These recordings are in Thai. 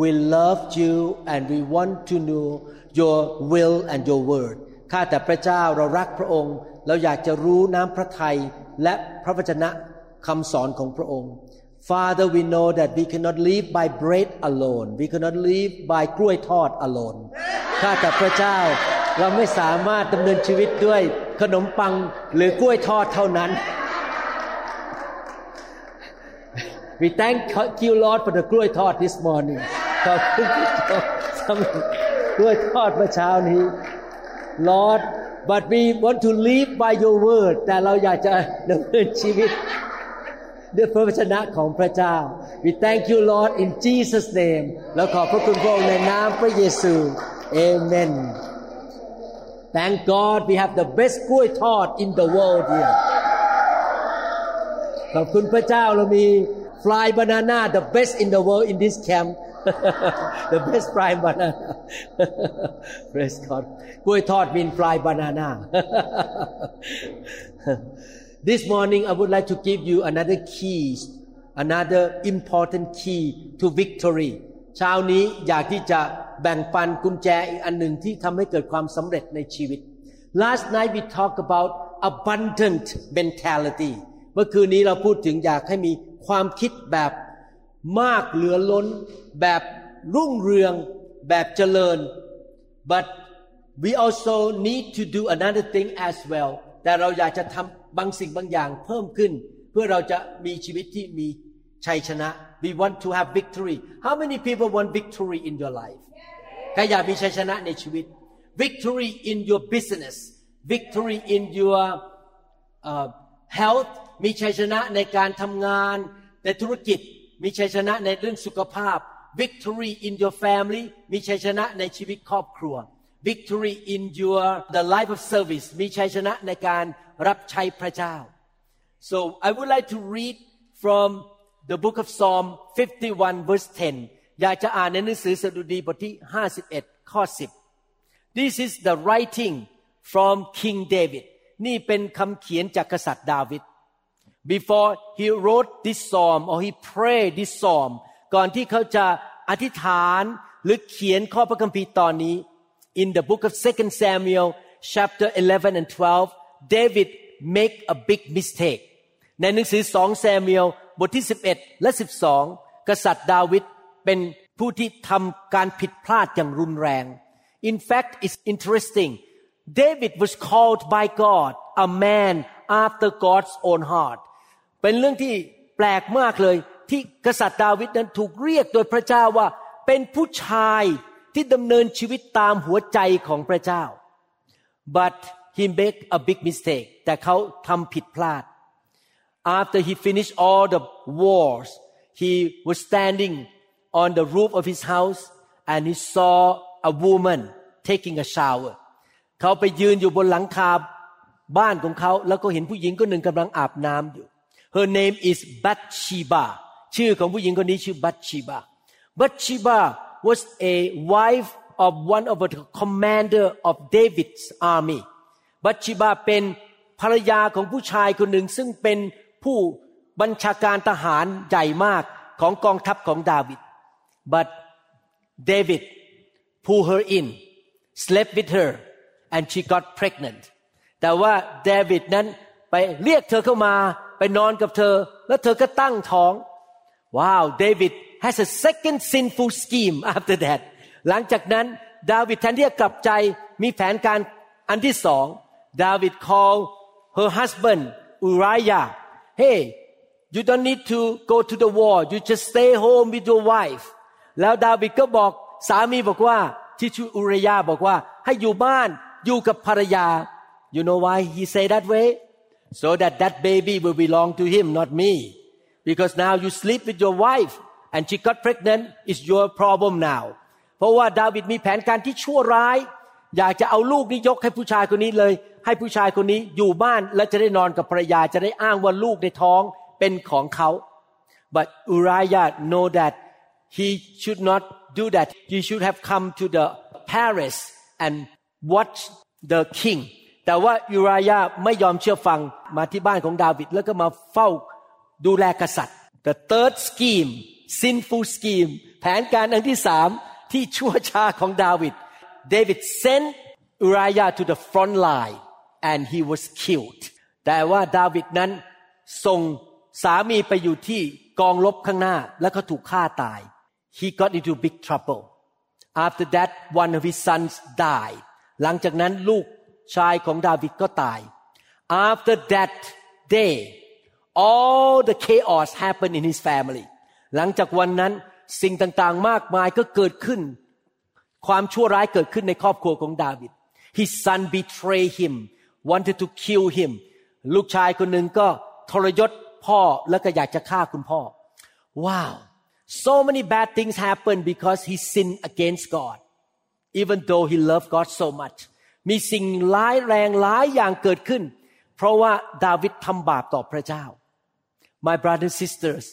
we love you and we want to know your will and your word ข้าแต่พระเจ้าเรารักพระองค์ เราอยากจะรู้น้ำพระทัยและพระวจนะคำสอนของพระองค์ Father we know that we cannot live by bread alone we cannot live by กล้วยทอด alone ข้าแต่พระเจ้าเราไม่สามารถดำเนินชีวิตด้วยขนมปังหรือกล้วยทอดเท่านั้น We thank you Lord for the กล้วยทอด this morning ขอบคุณพระเจ้าสำหรับกล้วยทอดเมื่อเช้านี้ Lord but we want to live by your word แต่เราอยากจะดำเนินชีวิตด้วยพระวจนะของพระเจ้า We thank you Lord in Jesus name แล้วขอบพระคุณพระองค์ในนามพระเยซู Amen Thank God we have the best กล้วยทอด in the world here ขอบคุณพระเจ้าเรามี fly banana the best in the world in this camp the best fly banana praise God กล้วยทอด mean fly banana this morning I would like to give you another key another important key to victory เช้านี้อยากที่จะแบ่งปันกุญแจอีกอันหนึ่งที่ทำให้เกิดความสำเร็จในชีวิต last night we talked about abundant mentality เมื่อคืนนี้เราพูดถึงอยากให้มีความคิดแบบ มากเหลือล้นแบบรุ่งเรืองแบบเจริญ but we also need to do another thing as well แต่เราอยากจะทำบางสิ่งบางอย่างเพิ่มขึ้น เพื่อเราจะมีชีวิตที่มีชัยชนะ we want to have victory how many people want victory in your life ใครอยากมีชัยชนะในชีวิต victory in your business victory in your uh, health มีชัยชนะในการทำงานในธุรกิจ มีชัยชนะในเรื่องสุขภาพ victory in your family มีชัยชนะในชีวิตครอบครัว victory in your the life of service มีชัยชนะในการรับใช้พระเจ้า so I would like to read from the book of Psalm 51 verse 10 อยากจะอ่านในหนังสือสดุดีบทที่ 51 ข้อ 10 this is the writing from King David นี่เป็นคำเขียนจากกษัตริย์ดาวิด before he wrote this psalm or he prayed this psalm ก่อนที่เขาจะอธิษฐานหรือเขียนข้อพระคัมภีร์ตอนนี้ in the book of 2 Samuel chapter 11 and 12 David make a big mistake ในหนังสือ2ซามูเอลบทที่ 11 และ 12 กษัตริย์ดาวิดเป็นผู้ที่ทำการผิดพลาดอย่างรุนแรง in fact it's interesting David was called by God a man after God's own heart เป็นเรื่องที่แปลกมากเลยที่กษัตริย์ดาวิดนั้นถูกเรียกโดยพระเจ้าว่าเป็นผู้ชายที่ดำเนินชีวิตตามหัวใจของพระเจ้า but he make a big mistake แต่เขาทำผิดพลาด after he finished all the wars he was standing on the roof of his house and he saw a woman taking a shower เขาไปยืนอยู่บนหลังคาบ้านของเขา แล้วก็เห็นผู้หญิงคนหนึ่งกำลังอาบน้ำอยู่ Her name is Bathsheba ชื่อของผู้หญิงคนนี้ชื่อ Bathsheba Bathsheba was a wife of one of the commander of David's army Bathsheba เป็นภรรยาของผู้ชายคนหนึ่ง ซึ่งเป็นผู้บัญชาการทหารใหญ่มากของกองทัพของดาวิด but David pulled her in slept with her and she got pregnant แต่ว่าเดวิดนั้นไปเรียกเธอเข้ามา นอนกับเธอ แล้วเธอก็ตั้งท้อง Wow David has a second sinful scheme after that หลังจากนั้น ดาวิดแทนที่จะกลับใจมีแผนการอันที่สองดาวิด call her husband Uriah Hey you don't need to go to the war you just stay home with your wife แล้วดาวิดก็บอกสามีบอกว่าที่ชื่ออุรยาบอกว่าให้อยู่บ้านอยู่กับภรรยา You know why he say that way so that that baby will belong to him not me because now you sleep with your wife and she got pregnant is your problem now เพ ราะว่าดาวิดมีแผนการที่ชั่วร้าย อยากจะเอาลูกนี้ยกให้ผู้ชายคนนี้เลย ให้ผู้ชายคนนี้อยู่บ้านและจะได้นอนกับภรรยาจะได้อ้างว่าลูกในท้องเป็นของเขา but Uriah know that he should not do that he should have come to the palace and watch the king แต่ว่ายูรายาไม่ยอมเชื่อฟังมาที่บ้านของดาวิดแล้วก็มาเฝ้าดูแลกษัตริย์ the third scheme sinful scheme แผนการอันที่สามที่ชั่วช้าของดาวิด David sent Uriah to the front line and he was killed แต่ว่าดาวิดนั้นส่งสามีไปอยู่ที่กองรบข้างหน้าแล้วก็ถูกฆ่าตาย he got into big trouble after that one of his sons died หลังจากนั้นลูก ชายของดาวิดก็ตาย after that day all the chaos happened in his family หลังจากวันนั้นสิ่งต่างๆมากมายก็เกิดขึ้น ความชั่วร้ายเกิดขึ้นในครอบครัวของดาวิด his son betrayed him wanted to kill him ลูกชายคนหนึ่งก็ทรยศพ่อแล้วก็อยากจะฆ่าคุณพ่อ wow so many bad things happened because he sinned against God even though he loved God so much มีสิ่งร้ายแรงหลายอย่างเกิดขึ้น เพราะว่าดาวิดทำบาปต่อพระเจ้า my brothers and sisters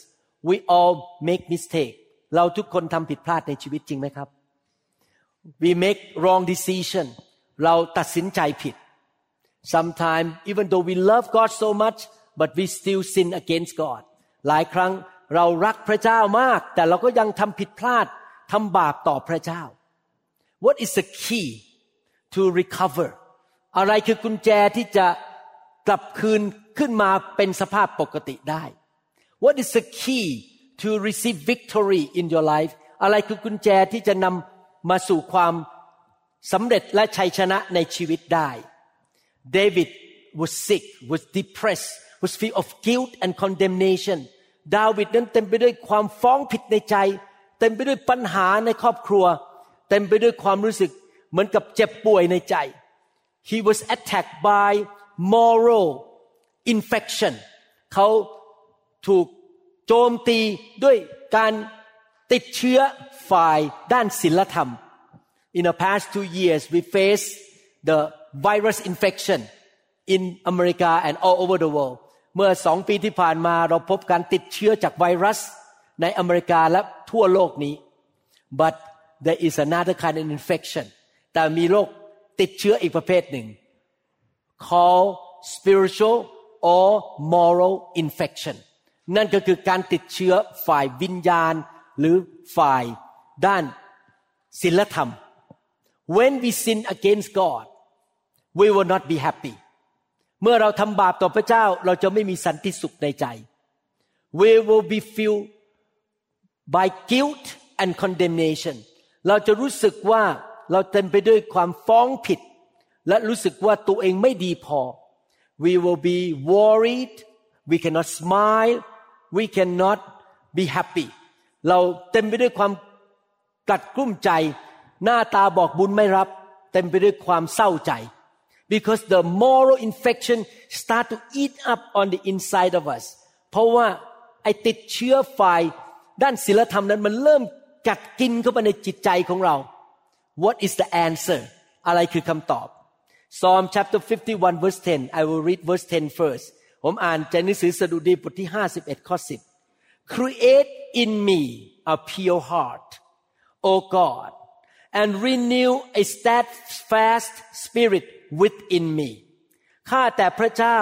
we all make mistake เราทุกคนทำผิดพลาดในชีวิตจริงไหมครับ we make wrong decision เราตัดสินใจผิด sometimes even though we love God so much but we still sin against God หลายครั้งเรารักพระเจ้ามาก แต่เราก็ยังทำผิดพลาดทำบาปต่อพระเจ้า What is the key to recover อะไรคือกุญแจที่จะกลับคืนขึ้นมาเป็นสภาพปกติได้ What is the key to receive victory in your life อะไรคือกุญแจที่จะนำมาสู่ความสำเร็จและชัยชนะในชีวิตได้ David was sick was depressed was filled of guilt and condemnation ดาวิดนั้นเต็มไปด้วยความฟ้องผิดในใจ เต็มไปด้วยปัญหาในครอบครัว เต็มไปด้วยความรู้สึก เหมือนกับเจ็บป่วยในใจ he was attacked by moral infection เขาถูกโจมตีด้วยการติดเชื้อฝ่ายด้านศีลธรรม in the past two years we face the virus infection in America and all over the world เมื่อสองปีที่ผ่านมาเราพบการติดเชื้อจากไวรัสในอเมริกาและทั่วโลกนี้ but there is another kind of infection แต่มีโรคติดเชื้ออีกประเภทหนึ่ง call spiritual or moral infection นั่นก็คือการติดเชื้อฝ่ายวิญญาณหรือฝ่ายด้านศีลธรรม when we sin against God we will not be happy เมื่อเราทำบาปต่อพระเจ้าเราจะไม่มีสันติสุขในใจ we will be filled by guilt and condemnation เราจะรู้สึกว่า เราเต็มไปด้วยความฟ้องผิด และรู้สึกว่าตัวเองไม่ดีพอ we will be worried we cannot smile we cannot be happy เราเต็มไปด้วยความกัดกลุ้มใจ หน้าตาบอกบุญไม่รับ เต็มไปด้วยความเศร้าใจ because the moral infection start to eat up on the inside of us เพราะว่าไอติดเชื้อฝ่ายด้านศีลธรรมนั้นมันเริ่มกัดกินเข้าไปในจิตใจของเรา What is the answer อะไรคือคำตอบ Psalm chapter 51 verse 10 I will read verse 10 first ผมอ่านจากหนังสือสดุดีบทที่ 51 ข้อ 10 Create in me a pure heart O God and renew a steadfast spirit within me ข้าแต่พระเจ้า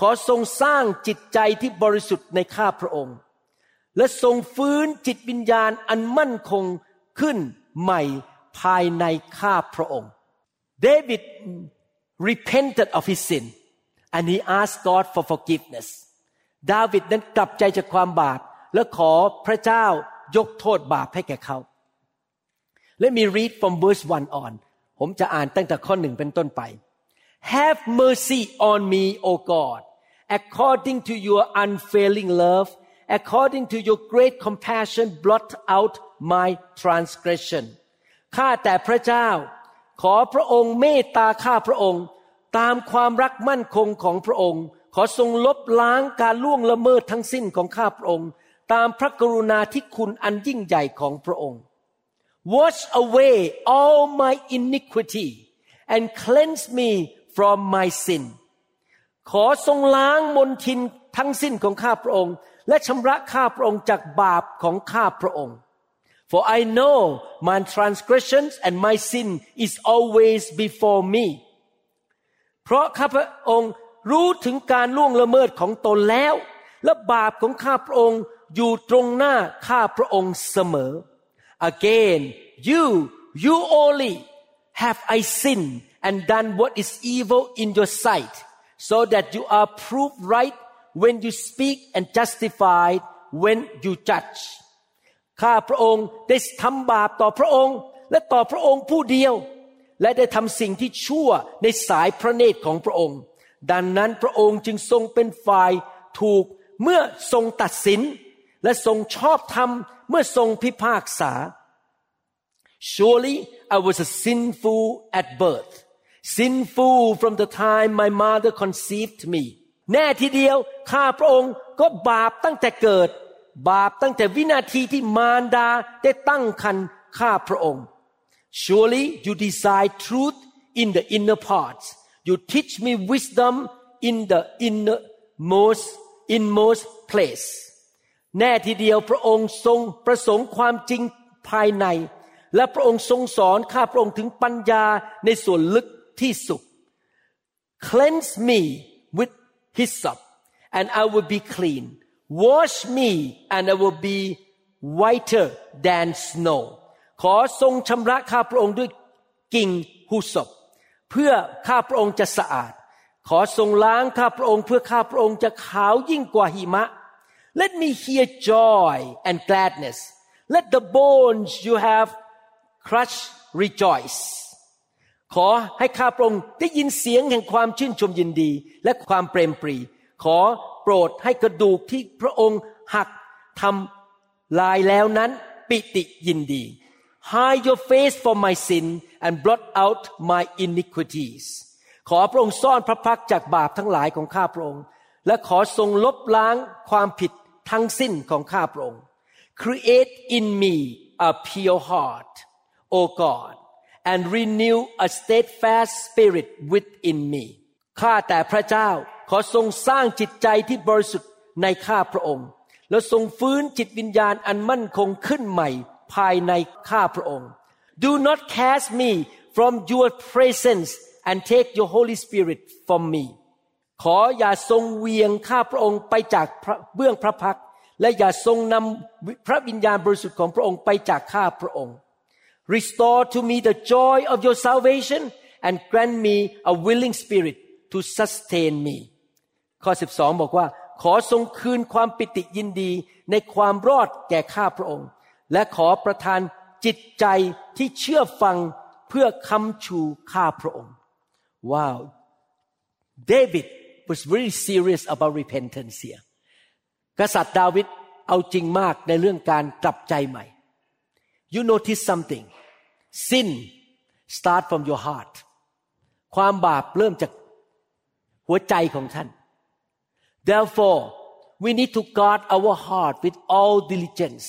ขอทรงสร้างจิตใจที่บริสุทธิ์ในข้าพระองค์ และทรงฟื้นจิตวิญญาณอันมั่นคงขึ้นใหม่ ภายในข้าพระองค์ David repented of his sin and he asked God for forgiveness ดาวิดนั้นกลับใจจากความบาปและขอพระเจ้ายกโทษบาปให้แก่เขา Let me read from verse 1 on ผมจะอ่านตั้งแต่ข้อหนึ่งเป็นต้นไป Have mercy on me O God according to your unfailing love according to your great compassion blot out my transgression ข้าแต่พระเจ้า ขอพระองค์เมตตาข้าพระองค์ ตามความรักมั่นคงของพระองค์ ขอทรงลบล้างการล่วงละเมิดทั้งสิ้นของข้าพระองค์ ตามพระกรุณาที่คุณอันยิ่งใหญ่ของพระองค์ wash away all my iniquity and cleanse me from my sin ขอทรงล้างมนทินทั้งสิ้นของข้าพระองค์ และชำระข้าพระองค์จากบาปของข้าพระองค์ for I know my transgressions and my sin is always before me เพราะข้าพระองค์รู้ถึงการล่วงละเมิดของตนแล้ว และบาปของข้าพระองค์อยู่ตรงหน้าข้าพระองค์เสมอ again you you only have I sinned and done what is evil in your sight so that you are proved right when you speak and justified when you judge ข้าพระองค์ได้ทำบาปต่อพระองค์ และต่อพระองค์ผู้เดียว และได้ทำสิ่งที่ชั่วในสายพระเนตรของพระองค์ ดังนั้นพระองค์จึงทรงเป็นฝ่ายถูกเมื่อทรงตัดสิน และทรงชอบธรรมเมื่อทรงพิพากษา Surely I was a sinful at birth, sinful from the time my mother conceived me. แน่ทีเดียวข้าพระองค์ก็บาปตั้งแต่เกิด บาปตั้งแต่วินาทีที่มารดาได้ตั้งคันข้าพระองค์ Surely you desire truth in the inner parts. You teach me wisdom in the innermost inmost place. แน่ทีเดียวพระองค์ทรงประสงค์ความจริงภายใน และพระองค์ทรงสอนข้าพระองค์ถึงปัญญาในส่วนลึกที่สุด Cleanse me with hyssop and I will be clean Wash me and I will be whiter than snow ขอทรงชำระข้าพระองค์ด้วยกิ่งหุสบเพื่อข้าพระองค์จะสะอาด ขอทรงล้างข้าพระองค์ เพื่อข้าพระองค์จะขาวยิ่งกว่าหิมะ Let me hear joy and gladness Let the bones you have crushed rejoice ขอให้ข้าพระองค์ได้ยินเสียงแห่งความชื่นชมยินดีและความเปรมปรี ขอ รดให้กระดูกที่พระองค์หักทำลายแล้วนั้นปิติยินดี Hide your face from my sin and blot out my iniquities ขอพระองค์ซ่อนพระพักจากบาปทั้งหลายของข้าพระองค์ และขอทรงลบล้างความผิดทั้งสิ้นของข้าพระองค์ Create in me a pure heart O God and renew a steadfast spirit within me ข้าแต่พระเจ้า ขอทรงสร้างจิตใจที่บริสุทธิ์ในข้าพระองค์ แล้วทรงฟื้นจิตวิญญาณอันมั่นคงขึ้นใหม่ภายในข้าพระองค์ Do not cast me from your presence and take your Holy Spirit from me ขออย่าทรงเวียงข้าพระองค์ไปจากเบื้องพระพัก และอย่าทรงนำพระวิญญาณบริสุทธิ์ของพระองค์ไปจากข้าพระองค์ Restore to me the joy of your salvation and grant me a willing spirit to sustain me ข้อ 12 บอกว่า ขอทรงคืนความปิติยินดีในความรอดแก่ข้าพระองค์ และขอประทานจิตใจที่เชื่อฟังเพื่อคำชูข้าพระองค์ Wow David was very serious about repentance here กษัตริย์ดาวิดเอาจริงมากในเรื่องการกลับใจใหม่ You notice something sin start from your heart ความบาปเริ่มจากหัวใจของท่าน therefore we need to guard our heart with all diligence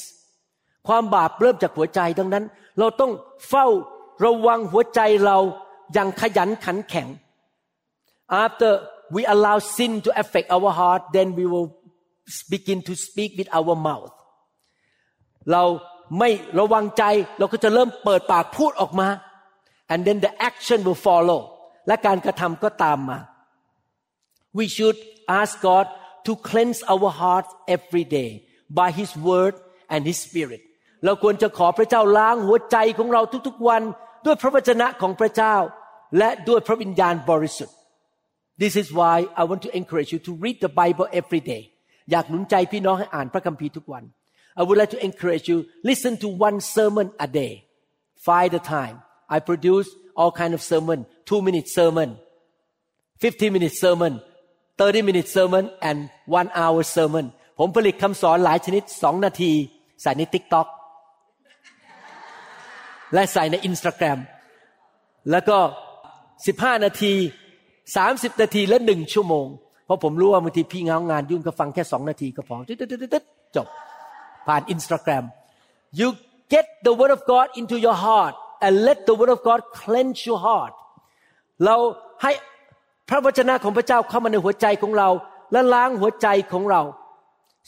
ความบาปเริ่มจากหัวใจดังนั้น เราต้องเฝ้าระวังหัวใจเราอย่างขยันขันแข็ง after we allow sin to affect our heart then we will begin to speak with our mouth เราไม่ระวังใจเราก็จะเริ่มเปิดปากพูดออกมา and then the action will follow และการกระทำก็ตามมา we should ask God to cleanse our heart every day by His word and His spirit เราควรจะขอพระเจ้าล้างหัวใจของเราทุกๆวันด้วยพระวจนะของพระเจ้า และด้วยพระวิญญาณบริสุทธิ์ This is why I want to encourage you to read the Bible every day อยากหนุนใจพี่น้องให้อ่านพระคัมภีร์ทุกวัน I would like to encourage you listen to one sermon a day find the time I produce all kind of sermon two minute sermon 15 minute sermon 30 minute sermon and one hour sermon ผมผลิตคำสอนหลายชนิดสองนาทีใส่ใน TikTok และใส่ใน Instagram แล้วก็ 15 นาที 30 นาทีและหนึ่งชั่วโมง เพราะผมรู้ว่าบางทีพี่เงางานยุ่งก็ฟังแค่สองนาทีก็พอจบผ่าน Instagram you get the word of God into your heart and let the word of God cleanse your heart เราให้ พระวจนะของพระเจ้าเข้ามาในหัวใจของเรา และล้างหัวใจของเรา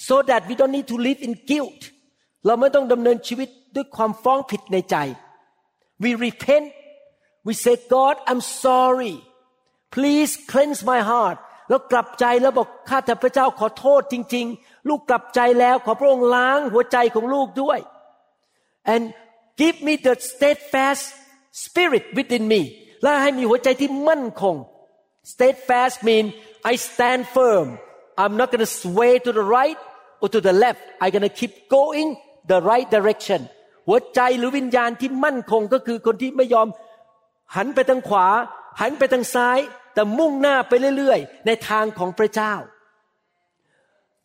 so that we don't need to live in guilt เราไม่ต้องดำเนินชีวิตด้วยความฟ้องผิดในใจ we repent we say God I'm sorry please cleanse my heart แล้วกลับใจแล้วบอกข้าแต่พระเจ้าขอโทษจริง ๆ ลูกกลับใจแล้วขอพระองค์ล้างหัวใจของลูกด้วย and give me the steadfast spirit within me และให้มีหัวใจที่มั่นคง steadfast mean I stand firm I'm not going to sway to the right or to the left I'm going to keep going the right direction หัวใจหรือวิญญาณที่มั่นคงก็คือคนที่ไม่ยอมหันไปทางขวา หันไปทางซ้าย แต่มุ่งหน้าไปเรื่อยๆ ในทางของพระเจ้า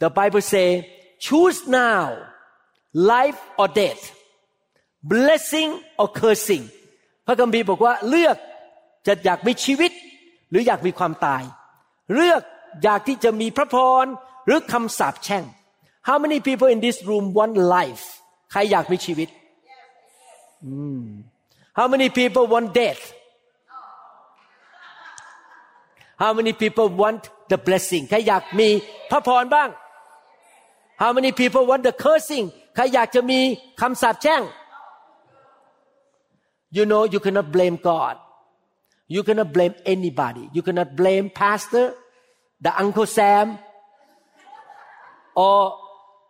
The Bible say choose now life or death blessing or cursing พระคัมภีร์บอกว่าเลือกจะอยากมีชีวิต หรืออยากมีความตาย เลือกอยากที่จะมีพระพรหรือคำสาปแช่ง How many people in this room want life ใครอยากมีชีวิต How many people want death How many people want the blessing ใครอยากมีพระพรบ้าง How many people want the cursing ใครอยากจะมีคำสาปแช่ง You know you cannot blame God you cannot blame anybody you cannot blame pastor the uncle Sam or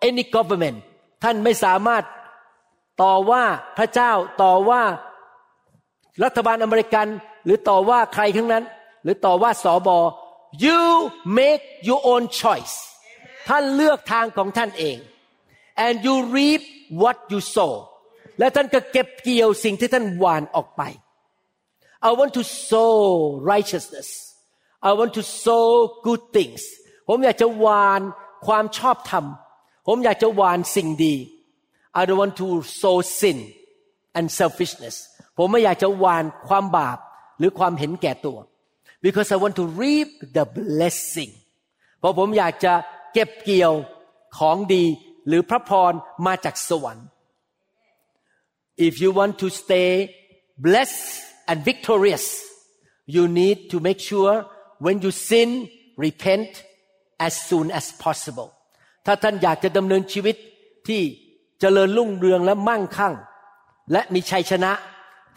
any government ท่านไม่สามารถต่อว่าพระเจ้าต่อว่ารัฐบาลอเมริกัน หรือต่อว่าใครทั้งนั้น หรือต่อว่าสอบอ you make your own choice ท่านเลือกทางของท่านเอง and you reap what you sow และท่านก็เก็บเกี่ยวสิ่งที่ท่านหว่านออกไป I want to sow righteousness I want to sow good things ผมอยากจะหว่านความชอบธรรม ผมอยากจะหว่านสิ่งดี I don't want to sow sin and selfishness ผมไม่อยากจะหว่านความบาปหรือความเห็นแก่ตัว because I want to reap the blessing เพราะผมอยากจะเก็บเกี่ยวของดีหรือพระพรมาจากสวรรค์ if you want to stay blessed and victorious you need to make sure when you sin repent as soon as possible ถ้าท่านอยากจะดำเนินชีวิตที่เจริญรุ่งเรืองและมั่งคั่ง และมีชัยชนะ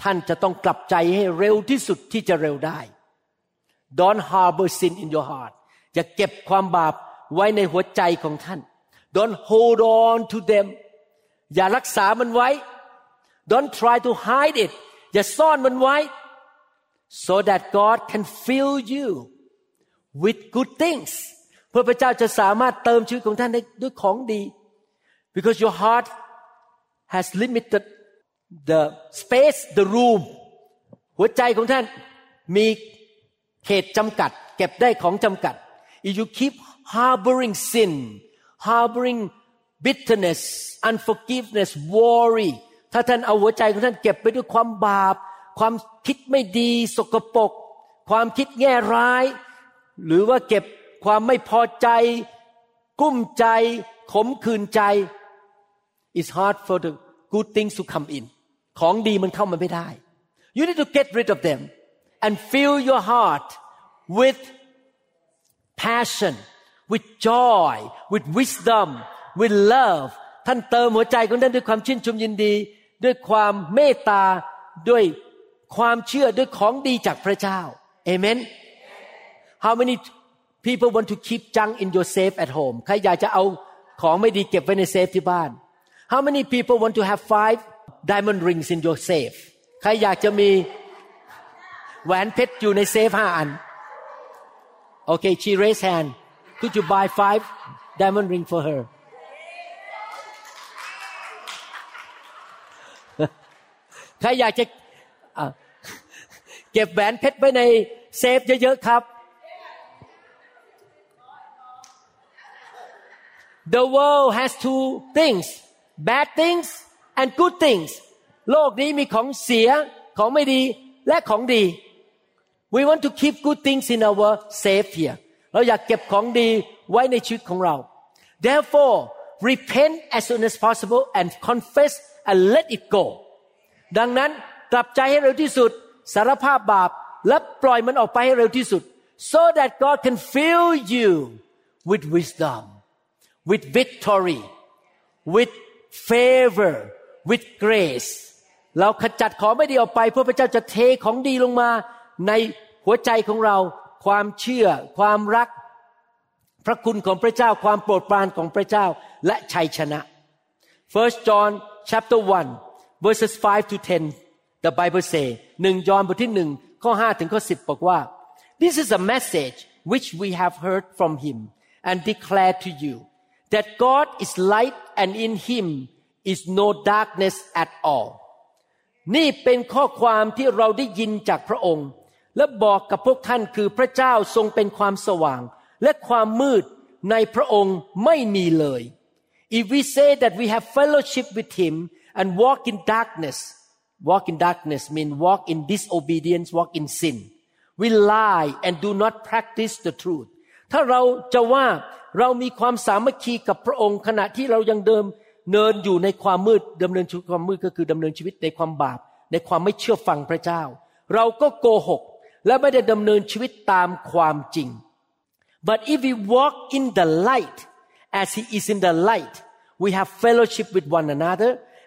ท่านจะต้องกลับใจให้เร็วที่สุดที่จะเร็วได้ Don't harbor sin in your heart อย่าเก็บความบาปไว้ในหัวใจของท่าน Don't hold on to them อย่ารักษามันไว้ Don't try to hide it อย่าซ่อนมันไว้ so that God can fill you with good things เพื่อพระเจ้าจะสามารถเติมชีวิตของท่านได้ด้วยของดี because your heart has limited the space the room หัวใจของท่านมีเขตจำกัด เก็บได้ของจำกัด if you keep harboring sin harboring bitterness unforgiveness worry ถ้าท่านเอาหัวใจของท่านเก็บไปด้วยความบาป ความคิดไม่ดี สกปรกความคิดแง่ร้าย หรือว่าเก็บความไม่พอใจ กุ้มใจ ขมขื่นใจ it's hard for the good things to come in ของดีมันเข้ามาไม่ได้ you need to get rid of them and fill your heart with passion with joy with wisdom with love ท่านเติมหัวใจของท่านด้วยความชื่นชมยินดี ด้วยความเมตตาด้วยความเชื่อด้วยของดีจากพระเจ้าเอเมน How many people want to keep junk in your safe at home ใครอยากจะเอาของไม่ดีเก็บไว้ในเซฟที่บ้าน How many people want to have five diamond rings in your safe ใครอยากจะมีแหวนเพชรอยู่ในเซฟห้าอัน Okay she raised hand Could you buy five diamond ring for her ใครอยากจะเก็บแหวนเพชรไว้ในเซฟเยอะๆครับ The world has two things bad things and good things โลกนี้มีของเสียของไม่ดีและของดี We want to keep good things in our safe here เราอยากเก็บของดีไว้ในชีวิตของเรา Therefore repent as soon as possible and confess and let it go ดังนั้นกลับใจให้เร็วที่สุด สารภาพบาปและปล่อยมันออกไปให้เร็วที่สุด so that God can fill you with wisdom with victory with favor with grace เราขจัดของไม่ดีออกไปเพื่อพระเจ้าจะเทของดีลงมาในหัวใจของเรา ความเชื่อ ความรัก พระคุณของพระเจ้า ความโปรดปรานของพระเจ้า และชัยชนะ First John chapter 1 verses 5 to 10 the Bible say หนึ่งยอห์นบทที่หนึ่งข้อ5ถึงข้อ10บอกว่า This is a message which we have heard from him and declare to you that God is light and in him is no darkness at all นี่เป็นข้อความที่เราได้ยินจากพระองค์ และบอกกับพวกท่านคือพระเจ้าทรงเป็นความสว่าง และความมืดในพระองค์ไม่มีเลย If we say that we have fellowship with him and walk in darkness walk in darkness mean walk in disobedience walk in sin we lie and do not practice the truth ถ้าเราจะว่าเรามีความสามัคคีกับพระองค์ขณะที่เรายังเดิมเนินอยู่ในความมืดดำเนินชีวิตความมืดก็คือดำเนินชีวิตในความบาป ในความไม่เชื่อฟังพระเจ้า เราก็โกหก และไม่ได้ดำเนินชีวิตตามความจริง but if we walk in the light as he is in the light we have fellowship with one another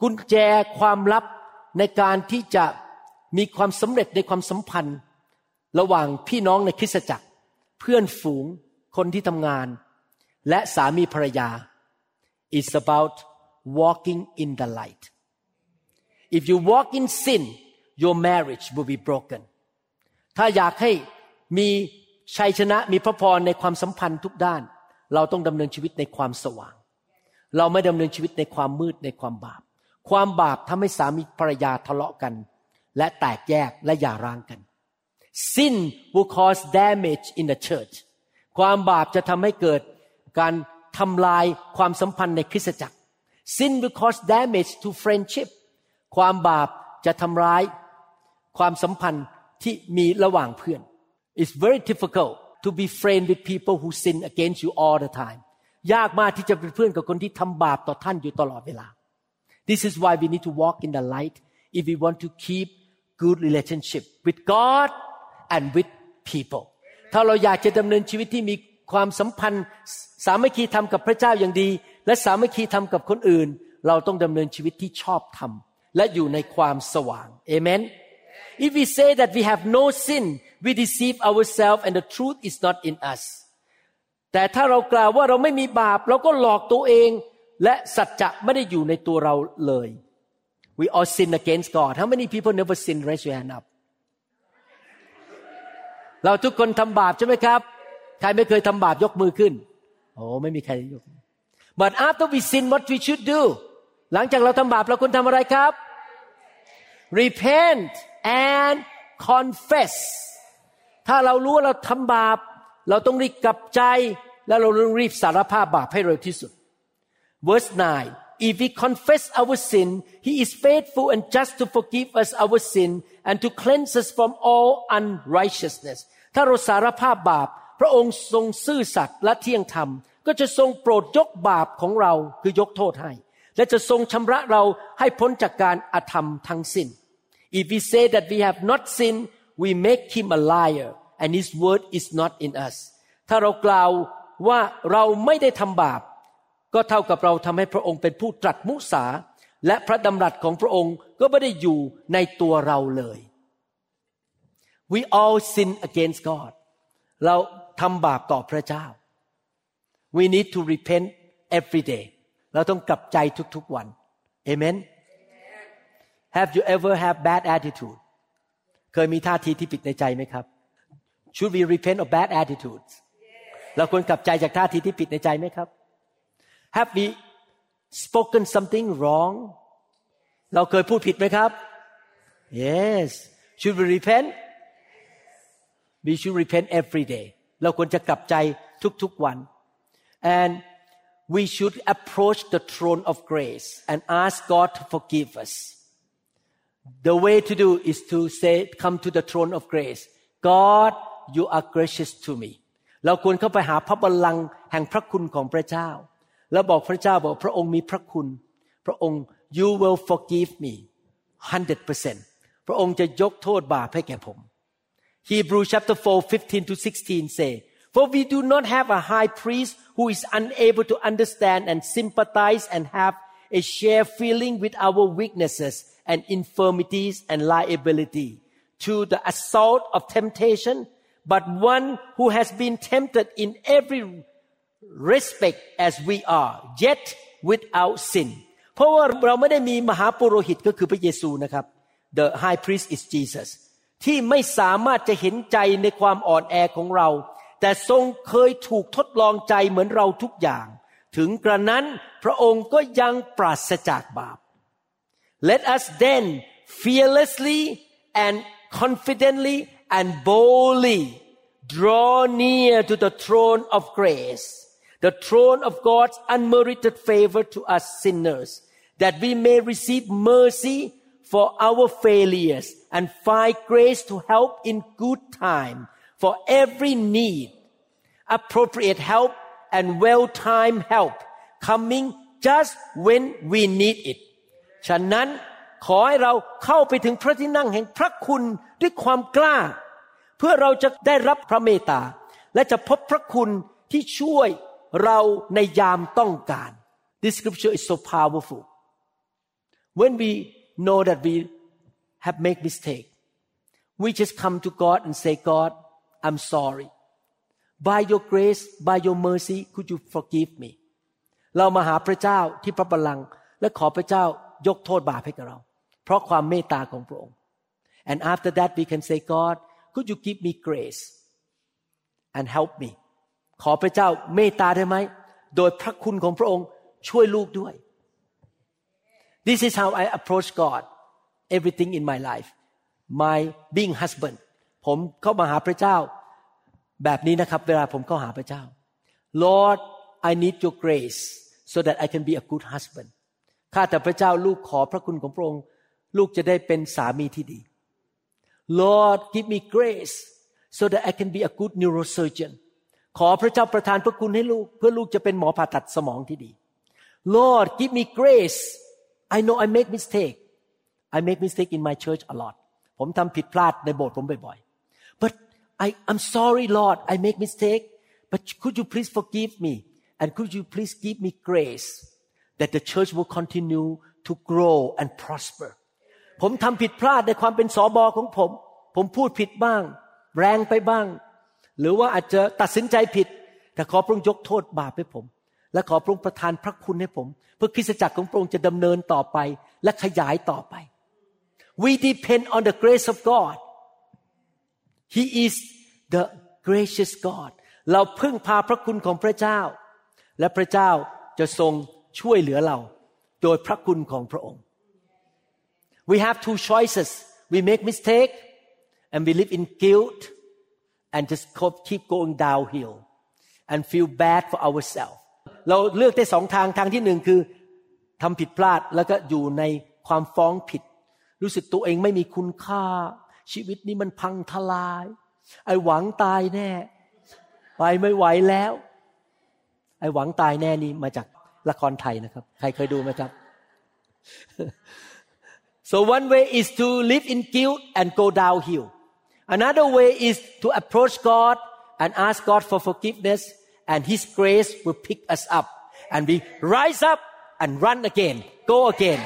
กุญแจความลับในการที่จะมีความสำเร็จในความสัมพันธ์ ระหว่างพี่น้องในคริสตจักร เพื่อนฝูงคนที่ทำงาน และสามีภรรยา is about walking in the light if you walk in sin your marriage will be broken ถ้าอยากให้มีชัยชนะมีพระพรในความสัมพันธ์ทุกด้าน เราต้องดำเนินชีวิตในความสว่าง เราไม่ดำเนินชีวิตในความมืดในความบาป ความบาปทำให้สามีภรรยาทะเลาะกัน และแตกแยกและหย่าร้างกัน sin will cause damage in the church ความบาปจะทำให้เกิดการทำลายความสัมพันธ์ในคริสตจักร sin will cause damage to friendship ความบาปจะทำร้ายความสัมพันธ์ที่มีระหว่างเพื่อน It's very difficult to be friend with people who sin against you all the time ยากมากที่จะเป็นเพื่อนกับคนที่ทำบาปต่อท่านอยู่ตลอดเวลา This is why we need to walk in the light if we want to keep good relationship with God and with people ถ้าเราอยากจะดำเนินชีวิตที่มีความสัมพันธ์ สามัคคีธรรมกับพระเจ้าอย่างดี และสามัคคีธรรมกับคนอื่น เราต้องดำเนินชีวิตที่ชอบธรรม และอยู่ในความสว่างเอเมน If we say that we have no sin we deceive ourselves and the truth is not in us แต่ถ้าเรากล่าวว่าเราไม่มีบาป เราก็หลอกตัวเอง และสัจจะไม่ได้อยู่ในตัวเราเลย We all sin against God How many people never sin raise your hand up เราทุกคนทำบาปใช่ไหมครับ ใครไม่เคยทำบาปยกมือขึ้น โอ้ไม่มีใครยก but after we sin what we should do หลังจากเราทำบาปเราควรทำอะไรครับ repent and confess ถ้าเรารู้ว่าเราทำบาป เราต้องรีบกลับใจ และเราต้องรีบสารภาพบาปให้เร็วที่สุด verse 9 if we confess our sin he is faithful and just to forgive us our sin and to cleanse us from all unrighteousness ถ้าเราสารภาพบาป พระองค์ทรงซื่อสัตย์และเที่ยงธรรม ก็จะทรงโปรดยกบาปของเราคือยกโทษให้ และจะทรงชำระเราให้พ้นจากการอธรรมทั้งสิ้น if we say that we have not sinned we make him a liar and his word is not in us ถ้าเรากล่าวว่าเราไม่ได้ทำบาป ก็เท่ากับเราทำให้พระองค์เป็นผู้ตรัสมุสา และพระดำรัสของพระองค์ก็ไม่ได้อยู่ในตัวเราเลย we all sin against God เราทำบาปต่อพระเจ้า we need to repent every day เราต้องกลับใจทุกๆวัน amen have you ever have bad attitude เคยมีท่าทีที่ผิดในใจไหมครับ should we repent of bad attitudes เราควรกลับใจจากท่าทีที่ผิดในใจไหมครับ have we spoken something wrong เราเคยพูดผิดไหมครับ yes should we repent we should repent every day เราควรจะกลับใจทุกๆวัน and we should approach the throne of grace and ask God to forgive us the way to do is to say come to the throne of grace God you are gracious to me เราควรเข้าไปหาพระบัลลังก์แห่งพระคุณของพระเจ้า แล้วบอกพระเจ้าบอกพระองค์มีพระคุณ พระองค์ you will forgive me 100%พระองค์จะยกโทษบาปให้แก่ผม Hebrew chapter 4 15 to 16 say for we do not have a high priest who is unable to understand and sympathize and have a share feeling with our weaknesses and infirmities and liability to the assault of temptation but one who has been tempted in every respect as we are yet without sin เพราะว่าเราไม่ได้มีมหาปุโรหิตก็คือพระเยซูนะครับ the high priest is Jesus ที่ไม่สามารถจะเห็นใจในความอ่อนแอของเรา แต่ทรงเคยถูกทดลองใจเหมือนเราทุกอย่าง ถึงกระนั้นพระองค์ก็ยังปราศจากบาป Let us then fearlessly and confidently and boldly draw near to the throne of grace, the throne of God's unmerited favor to us sinners, that we may receive mercy for our failures and find grace to help in good time for every need, appropriate help and well-timed help coming just when we need it. ฉะนั้นขอให้เราเข้าไปถึงพระที่นั่งแห่งพระคุณด้วยความกล้า เพื่อเราจะได้รับพระเมตตา และจะพบพระคุณที่ช่วย เราในยามต้องการ This scripture is so powerful when we know that we have made mistake we just come to God and say God I'm sorry by your grace by your mercy could you forgive me เรามาหาพระเจ้าที่พระบัลลังก์และขอพระเจ้ายกโทษบาปให้กับเรา เพราะความเมตตาของพระองค์ and after that we can say God could you give me grace and help me ขอพระเจ้าเมตตาได้ไหม โดยพระคุณของพระองค์ช่วยลูกด้วย This is how I approach God everything in my life my being husband ผมเข้ามาหาพระเจ้า แบบนี้นะครับ เวลาผมเข้าหาพระเจ้า Lord I need your grace so that I can be a good husband ข้าแต่พระเจ้าลูกขอพระคุณของพระองค์ ลูกจะได้เป็นสามีที่ดี Lord give me grace so that I can be a good neurosurgeon ขอพระเจ้าประทานพระคุณให้ลูก เพื่อลูกจะเป็นหมอผ่าตัดสมองที่ดี Lord give me grace I know I make mistake I make mistake in my church a lot ผมทำผิดพลาดในโบสถ์ผมบ่อยๆ but I I'm sorry Lord I make mistake but could you please forgive me and could you please give me grace that the church will continue to grow and prosper ผมทำผิดพลาดในความเป็นสอบอของผม ผมพูดผิดบ้าง แรงไปบ้าง หรือว่าอาจจะตัดสินใจผิด แต่ขอพระองค์ยกโทษบาปให้ผม และขอพระองค์ประทานพระคุณให้ผม เพื่อคริสตจักรของพระองค์จะดำเนินต่อไป และขยายต่อไป we depend on the grace of God He is the gracious God เราพึ่งพาพระคุณของพระเจ้า และพระเจ้าจะทรงช่วยเหลือเรา โดยพระคุณของพระองค์ we have two choices we make mistake and we live in guilt and just keep going downhill and feel bad for ourselves เราเลือกได้สองทางทางที่หนึ่งคือทำผิดพลาดแล้วก็อยู่ในความฟ้องผิด รู้สึกตัวเองไม่มีคุณค่า ชีวิตนี้มันพังทลาย ไอหวังตายแน่ ไปไม่ไหวแล้ว ไอหวังตายแน่นี่มาจากละครไทยนะครับ ใครเคยดูไหมครับ so one way is to live in guilt and go downhill another way is to approach God and ask God for forgiveness and His grace will pick us up and we rise up and run again go again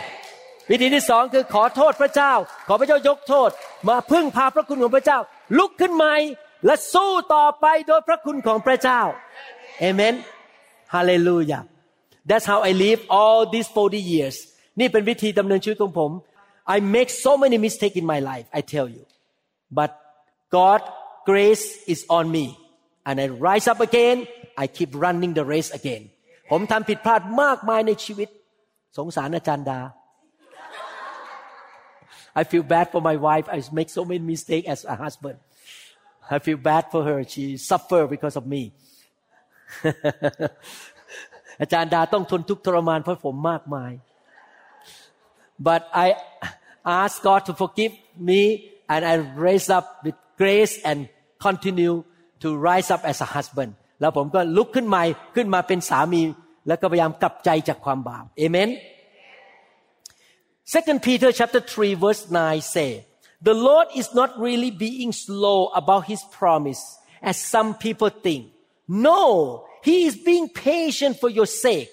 วิธีที่สองคือขอโทษพระเจ้า ขอพระเจ้ายกโทษ มาพึ่งพาพระคุณของพระเจ้า ลุกขึ้นใหม่และสู้ต่อไปโดยพระคุณของพระเจ้าเอเมนฮาเลลูยา That's how I live all these 40 years นี่เป็นวิธีดำเนินชีวิตของผม I make so many mistakes in my life I tell you but God grace is on me and I rise up again I keep running the race again ผมทำผิดพลาดมากมายในชีวิต สงสารอาจารย์ดา I feel bad for my wife I make so many mistakes as a husband I feel bad for her she suffer because of me อาจารย์ดาต้องทนทุกข์ทรมานเพราะผมมากมาย but I ask God to forgive me and I raise up with grace and continue to rise up as a husband แล้วผมก็ลุกขึ้นมาขึ้นมาเป็นสามี แล้วก็พยายามกลับใจจากความบาปเอเมน Second Peter chapter 3 verse 9 say the Lord is not really being slow about his promise as some people think no he is being patient for your sake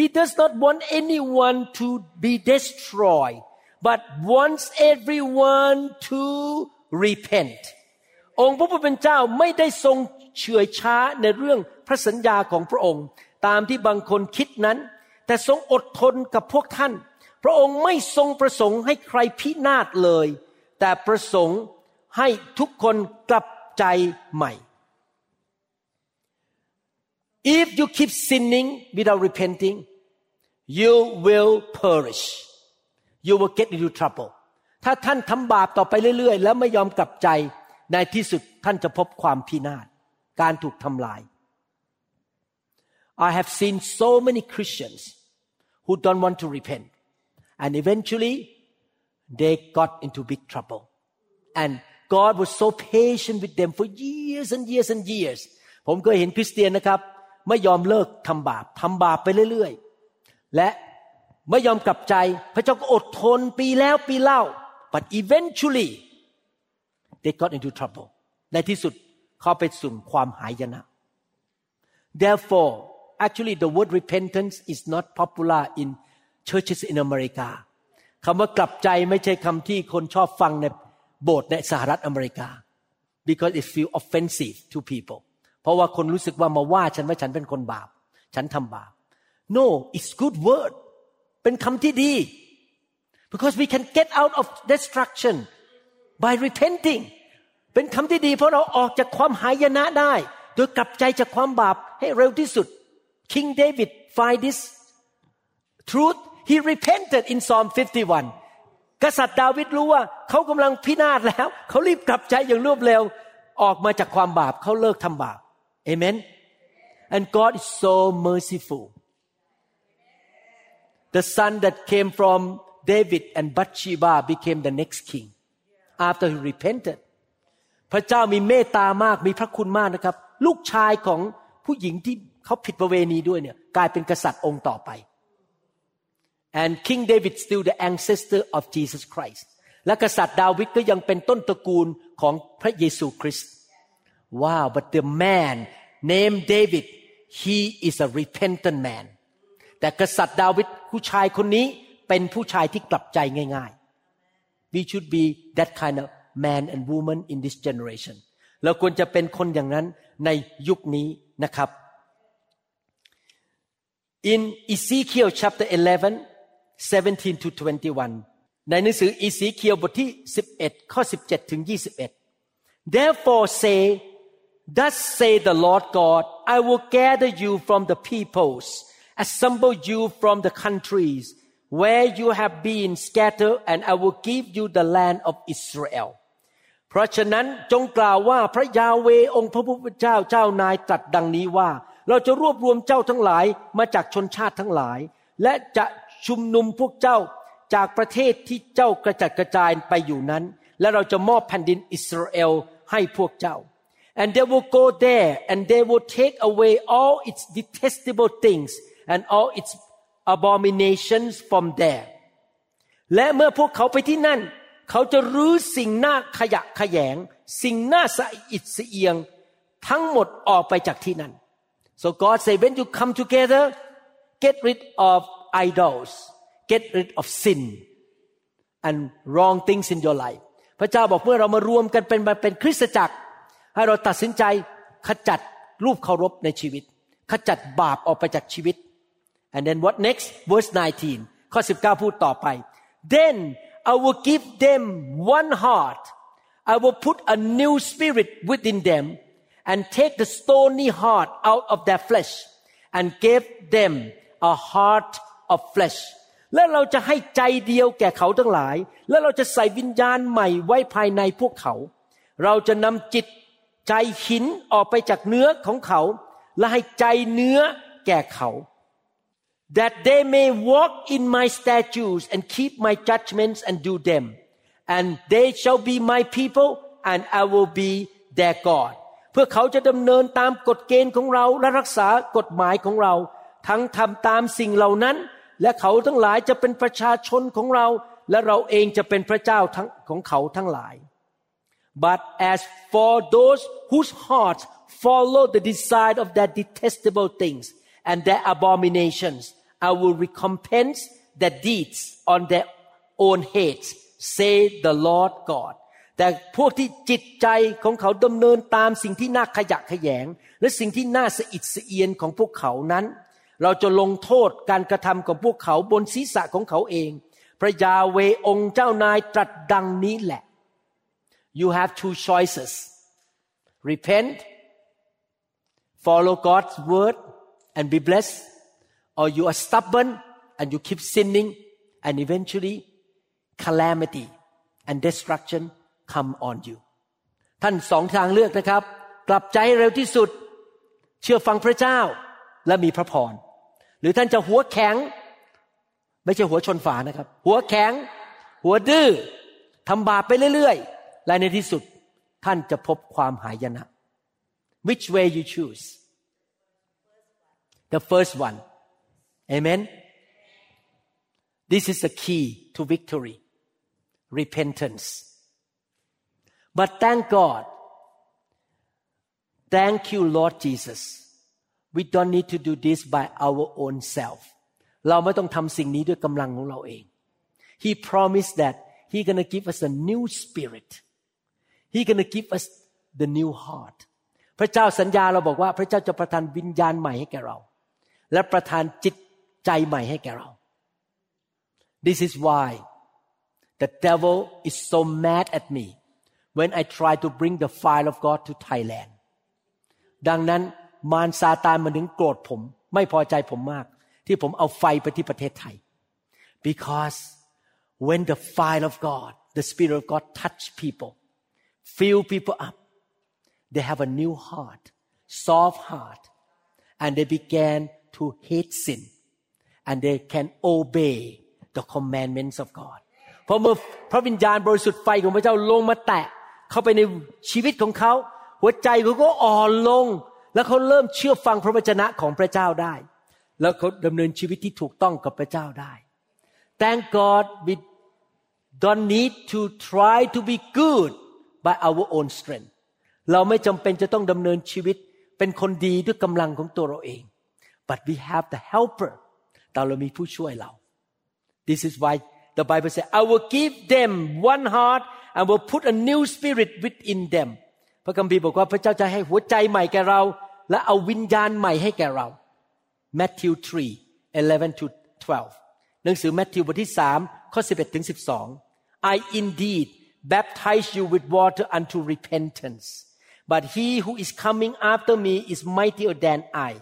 he does not want anyone to be destroyed but wants everyone to repent องค์พระผู้เป็นเจ้าไม่ได้ทรงเฉื่อยช้าในเรื่องพระสัญญาของพระองค์ ตามที่บางคนคิดนั้น แต่ทรงอดทนกับพวกท่าน พระองค์ไม่ทรงประสงค์ให้ใครพินาศเลย แต่ประสงค์ให้ทุกคนกลับใจใหม่ If you keep sinning without repenting you will perish you will get into trouble ถ้าท่านทำบาปต่อไปเรื่อย ๆ แล้วไม่ยอมกลับใจ ในที่สุดท่านจะพบความพินาศการถูกทำลาย I have seen so many Christians who don't want to repent and eventually they got into big trouble and God was so patient with them for years and years and years ผมเคยเห็นคริสเตียนนะครับ ไม่ยอมเลิกทำบาปทำบาปไปเรื่อยๆ และไม่ยอมกลับใจ พระเจ้าก็อดทนปีแล้วปีเล่า but eventually they got into trouble ในที่สุดเขาไปสู่ความหายนะ therefore actually the word repentance is not popular in churches in America คำว่ากลับใจไม่ใช่คำที่คนชอบฟังในโบสถ์ในสหรัฐอเมริกา because it feel offensive to people เพราะว่าคนรู้สึกว่ามาว่าฉันว่าฉันเป็นคนบาป ฉันทำบาป no it's good word เป็นคำที่ดี because we can get out of destruction by repenting เป็นคำที่ดีเพราะเราออกจากความหายนะได้ โดยกลับใจจากความบาปให้เร็วที่สุด King David find this truth he repented in Psalm 51 กษัตริย์ดาวิดรู้ว่าเขากำลังพินาศแล้ว เขารีบกลับใจอย่างรวดเร็วออกมาจากความบาปเขาเลิกทำบาป Amen and God is so merciful the son that came from David and Bathsheba became the next king after he repented พระเจ้ามีเมตตามากมีพระคุณมากนะครับ ลูกชายของผู้หญิงที่เขาผิดประเวณีด้วยเนี่ยกลายเป็นกษัตริย์องค์ต่อไป and King David still the ancestor of Jesus Christ และกษัตริย์ดาวิดก็ยังเป็นต้นตระกูลของพระเยซูคริสต์ wow but the man named David he is a repentant man แต่กษัตริย์ดาวิดผู้ชายคนนี้เป็นผู้ชายที่กลับใจง่าย we should be that kind of man and woman in this generation เราควรจะเป็นคนอย่างนั้นในยุคนี้นะครับ in Ezekiel chapter 11 17 to 21 ในหนังสืออีสีเคียวบทที่ 11 ข้อ 17 ถึง 21 therefore say thus say the Lord God I will gather you from the peoples assemble you from the countries where you have been scattered and I will give you the land of Israel เพราะฉะนั้นจงกล่าวว่าพระยาเวองค์พระผู้เป็นเจ้าเจ้านายตรัสดังนี้ว่า เราจะรวบรวมเจ้าทั้งหลายมาจากชนชาติทั้งหลาย และจะชุมนุมพวกเจ้าจากประเทศที่เจ้ากระจัดกระจายไปอยู่นั้น และเราจะมอบแผ่นดินอิสราเอลให้พวกเจ้า and they will go there and they will take away all its detestable things and all its abominations from there และเมื่อพวกเขาไปที่นั่น เขาจะรื้อสิ่งหน่าขยะขยง สิ่งหน่าสะอิดสะเอียง ทั้งหมดออกไปจากที่นั่น so God say when you come together get rid of idols get rid of sin and wrong things in your life พระเจ้าบอกเมื่อเรามารวมกันเป็นมาเป็นคริสตจักร ให้เราตัดสินใจขจัดรูปเคารพในชีวิต ขจัดบาปออกไปจากชีวิต and then what next verse 19ข้อ19 พูดต่อไป then I will give them one heart I will put a new spirit within them and take the stony heart out of their flesh and give them a heart of flesh และเราจะให้ใจเดียวแก่เขาทั้งหลาย และเราจะใส่วิญญาณใหม่ไว้ภายในพวกเขา เราจะนำจิตใจหินออกไปจากเนื้อของเขา และให้ใจเนื้อแก่เขา that they may walk in my statutes and keep my judgments and do them and they shall be my people and I will be their God เพื่อเขาจะดำเนินตามกฎเกณฑ์ของเราและรักษากฎหมายของเรา ทั้งทำตามสิ่งเหล่านั้น และเขาทั้งหลายจะเป็นประชาชนของเรา และเราเองจะเป็นพระเจ้าทั้งของเขาทั้งหลาย but as for those whose hearts follow the desire of their detestable things and their abominations I will recompense their deeds on their own heads say the Lord God แต่พวกที่จิตใจของเขาดำเนินตามสิ่งที่น่าขยะแขยง และสิ่งที่น่าสะอิดสะเอียนของพวกเขานั้น เราจะลงโทษการกระทำของพวกเขาบนศีรษะของเขาเอง พระยาเวองค์เจ้านายตรัสดังนี้แหละ you have two choices repent follow God's word and be blessed or you are stubborn and you keep sinning and eventually calamity and destruction come on you ท่านสองทางเลือกนะครับ กลับใจเร็วที่สุด เชื่อฟังพระเจ้าและมีพระพร หรือท่านจะหัวแข็ง ไม่ใช่หัวชนฝานะครับ หัวแข็ง หัวดื้อทำบาปไปเรื่อยๆ และในที่สุดท่านจะพบความหายนะ which way you choose the first one amen this is the key to victory repentance but thank God thank you Lord Jesus we don't need to do this by our own self เราไม่ต้องทำสิ่งนี้ด้วยกำลังของเราเอง He promised that He gonna give us a new spirit He gonna give us the new heart พระเจ้าสัญญาเราบอกว่า พระเจ้าจะประทานวิญญาณใหม่ให้แก่เรา และประทานจิต ใจใหม่ให้แก่เรา This is why the devil is so mad at me when I try to bring the fire of God to Thailand ดังนั้นมารซาตานมันถึงโกรธผม ไม่พอใจผมมาก ที่ผมเอาไฟไปที่ประเทศไทย because when the fire of God the spirit of God touch people fill people up they have a new heart soft heart and they began to hate sin And they can obey the commandments of God พอเมื่อพระวิญญาณบริสุทธิ์ไฟของพระเจ้าลงมาแตะเข้าไปในชีวิตของเขา หัวใจเขาก็อ่อนลง แล้วเขาเริ่มเชื่อฟังพระวจนะของพระเจ้าได้ แล้วเขาดำเนินชีวิตที่ถูกต้องกับพระเจ้าได้ Thank God we don't need to try to be good by our own strength เราไม่จำเป็นจะต้องดำเนินชีวิตเป็นคนดีด้วยกำลังของตัวเราเอง but we have the helper เรามีผู้ช่วยเรา this is why the Bible says I will give them one heart and will put a new spirit within them พระคัมภีร์บอกว่าพระเจ้าจะให้หัวใจใหม่แก่เรา และเอาวิญญาณใหม่ให้แก่เรา Matthew 3 11 to 12 หนังสือแมทธิวบทที่3ข้อ11ถึง12 I indeed baptize you with water unto repentance but he who is coming after me is mightier than I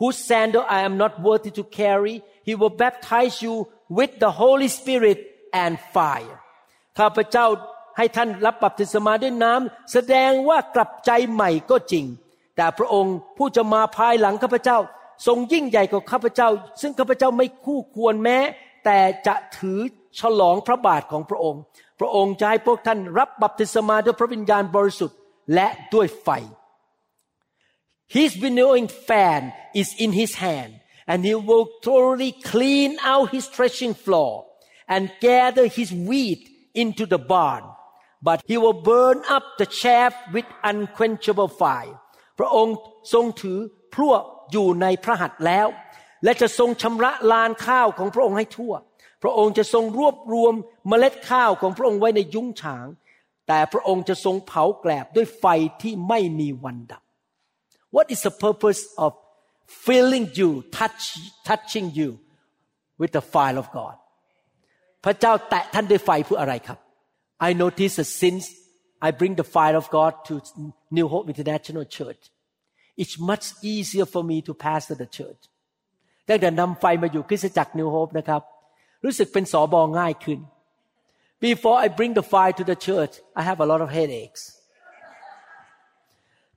whose sandal I am not worthy to carry he will baptize you with the Holy Spirit and fire ข้าพเจ้าให้ท่านรับบัพติศมาด้วยน้ำแสดงว่ากลับใจใหม่ก็จริง แต่พระองค์ผู้จะมาภายหลังข้าพเจ้า ทรงยิ่งใหญ่กว่าข้าพเจ้า ซึ่งข้าพเจ้าไม่คู่ควรแม้ แต่จะถือฉลองพระบาทของพระองค์ พระองค์จะให้พวกท่านรับบัพติศมาด้วยพระวิญญาณบริสุทธิ์และด้วยไฟ His winnowing fan is in his hand and he will thoroughly clean out his threshing floor and gather his wheat into the barn but he will burn up the chaff with unquenchable fire พระองค์ทรงถือพลั่วอยู่ในพระหัตถ์แล้ว และจะทรงชำระลานข้าวของพระองค์ให้ทั่ว พระองค์จะทรงรวบรวมเมล็ดข้าวของพระองค์ไว้ในยุ้งฉาง แต่พระองค์จะทรงเผาแกลบด้วยไฟที่ไม่มีวันดับ What is the purpose of filling you touch touching you with the fire of God พระเจ้าแตะท่านด้วยไฟเพื่ออะไรครับ I notice that since I bring the fire of God to New Hope International Church it's much easier for me to pastor the church ตั้งแต่นำไฟมาอยู่คริสตจักร New Hope นะครับ รู้สึกเป็นสอบอง่ายขึ้น Before I bring the fire to the church I have a lot of headaches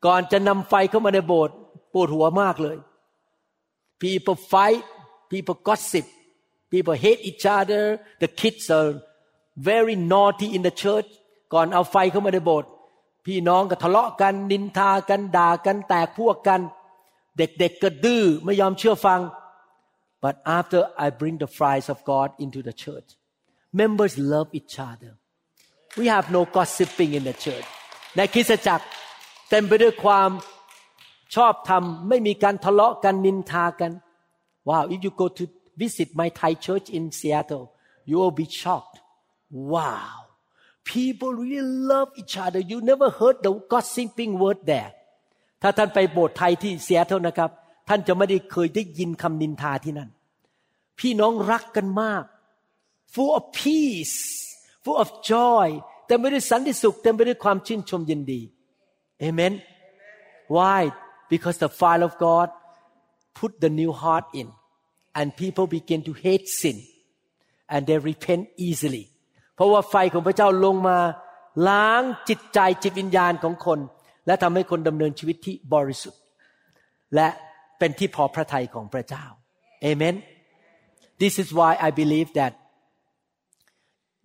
ก่อนจะนำไฟเข้ามาในโบสถ์ปวดหัวมากเลย People fight people gossip people hate each other the kids are very naughty in the church ก่อนเอาไฟเข้ามาในโบสถ์พี่น้องก็ทะเลาะกัน นินทากันด่ากันแตกพวกกัน เด็กๆก็ดื้อไม่ยอมเชื่อฟัง but after I bring the fires of God into the church members love each other we have no gossiping in the church ในคริสตจักรเต็มไปด้วยความ ชอบธรรมไม่มีการทะเลาะกันนินทากัน wow if you go to visit my Thai church in Seattle you will be shocked wow people really love each other you never heard the gossiping word there ถ้าท่านไปโบสถ์ไทยที่เซียเท่านะครับ ท่านจะไม่ได้เคยได้ยินคำนินทาที่นั่น พี่น้องรักกันมาก full of peace full of joy เต็มไปด้วยสันติสุขเต็มไปด้วยความชื่นชมยินดี Amen why because the fire of God put the new heart in and people begin to hate sin and they repent easily เพราะว่าไฟของพระเจ้าลงมาล้างจิตใจจิตวิญญาณของคน และทำให้คนดำเนินชีวิตที่บริสุทธิ์ และเป็นที่พอพระทัยของพระเจ้า Amen This is why I believe that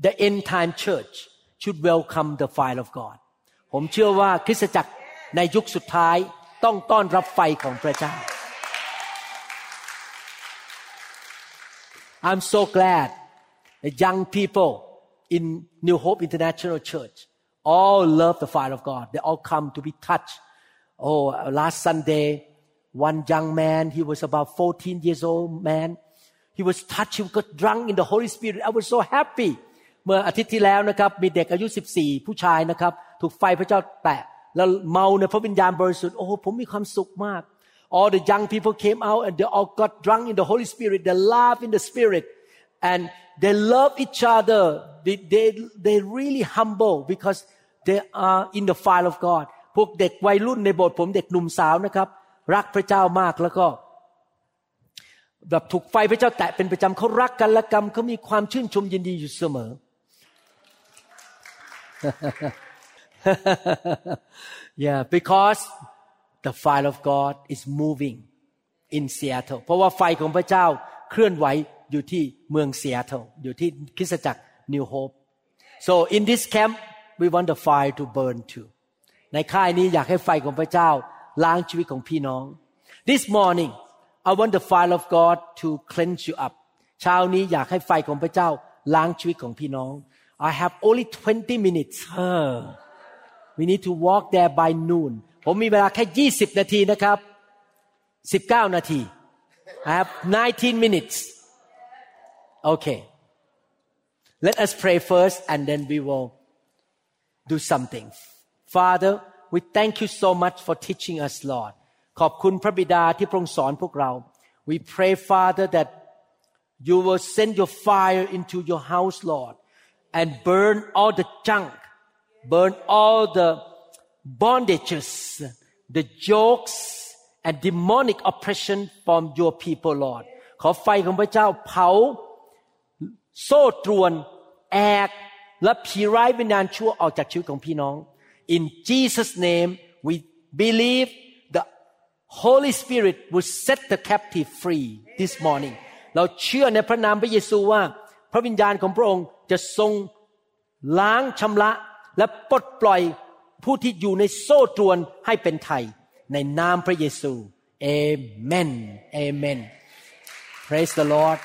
the end time church should welcome the fire of God ผมเชื่อว่าคริสตจักรในยุคสุดท้าย ต้องต้อนรับไฟของพระเจ้า I'm so glad that young people in New Hope International Church all love the fire of God. They all come to be touched. Oh, last Sunday, one young man, he was about 14 years old man. He was touched, he got drunk in the Holy Spirit. I was so happy. เมื่ออาทิตย์ที่แล้วนะครับมีเด็กอายุ 14 ผู้ชายนะครับถูกไฟพระเจ้าแตะ แล้วเมาในพระวิญญาณบริสุทธิ์โอ้ผมมีความสุขมาก all the young people came out and they all got drunk in the Holy Spirit they laugh in the Spirit and they love each other they they they really humble because they are in the fire of God พวกเด็กวัยรุ่นในโบสถ์ผมเด็กหนุ่มสาวนะครับ รักพระเจ้ามากแล้วก็แบบถูกไฟพระเจ้าแตะเป็นประจำเขารักกันและกรรมเขามีความชื่นชมยินดีอยู่เสมอ yeah because the fire of God is moving in Seattle เพราะว่าไฟของพระเจ้าเคลื่อนไหวอยู่ที่เมือง Seattle อยู่ที่คริสตจักร New Hope so in this camp we want the fire to burn too ในค่ายนี้อยากให้ไฟของพระเจ้าล้างชีวิตของพี่น้อง this morning I want the fire of God to cleanse you up เช้านี้อยากให้ไฟของพระเจ้าล้างชีวิตของพี่น้อง I have only 20 minutes we need to walk there by noon ผมมีเวลาแค่20 นาทีนะครับ 19 นาที I have 19 minutes okay let us pray first and then we will do something Father we thank you so much for teaching us Lord ขอบคุณพระบิดาที่พระองค์สอนพวกเรา we pray Father that you will send your fire into your house Lord and burn all the junk burn all the bondages the yokes and demonic oppression from your people Lord ขอไฟของพระเจ้าเผา โซ่ตรวน แอกและผีร้ายวิญญาณชั่วออกจากชีวิตของพี่น้อง In Jesus name we believe the Holy Spirit will set the captive free this morning เราเชื่อในพระนามพระเยซูว่า พระวิญญาณของพระองค์จะทรงล้างชำระ และปลดปล่อยผู้ที่อยู่ในโซ่ตรวนให้เป็นไทย ในนามพระเยซูเอเมนเอเมน Praise the Lord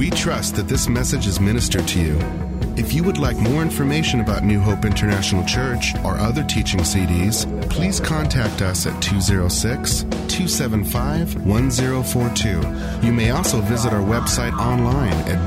We trust that this message is ministered to you. If you would like more information about New Hope International Church or other teaching CDs, please contact us at 206 275 1042. You may also visit our website online at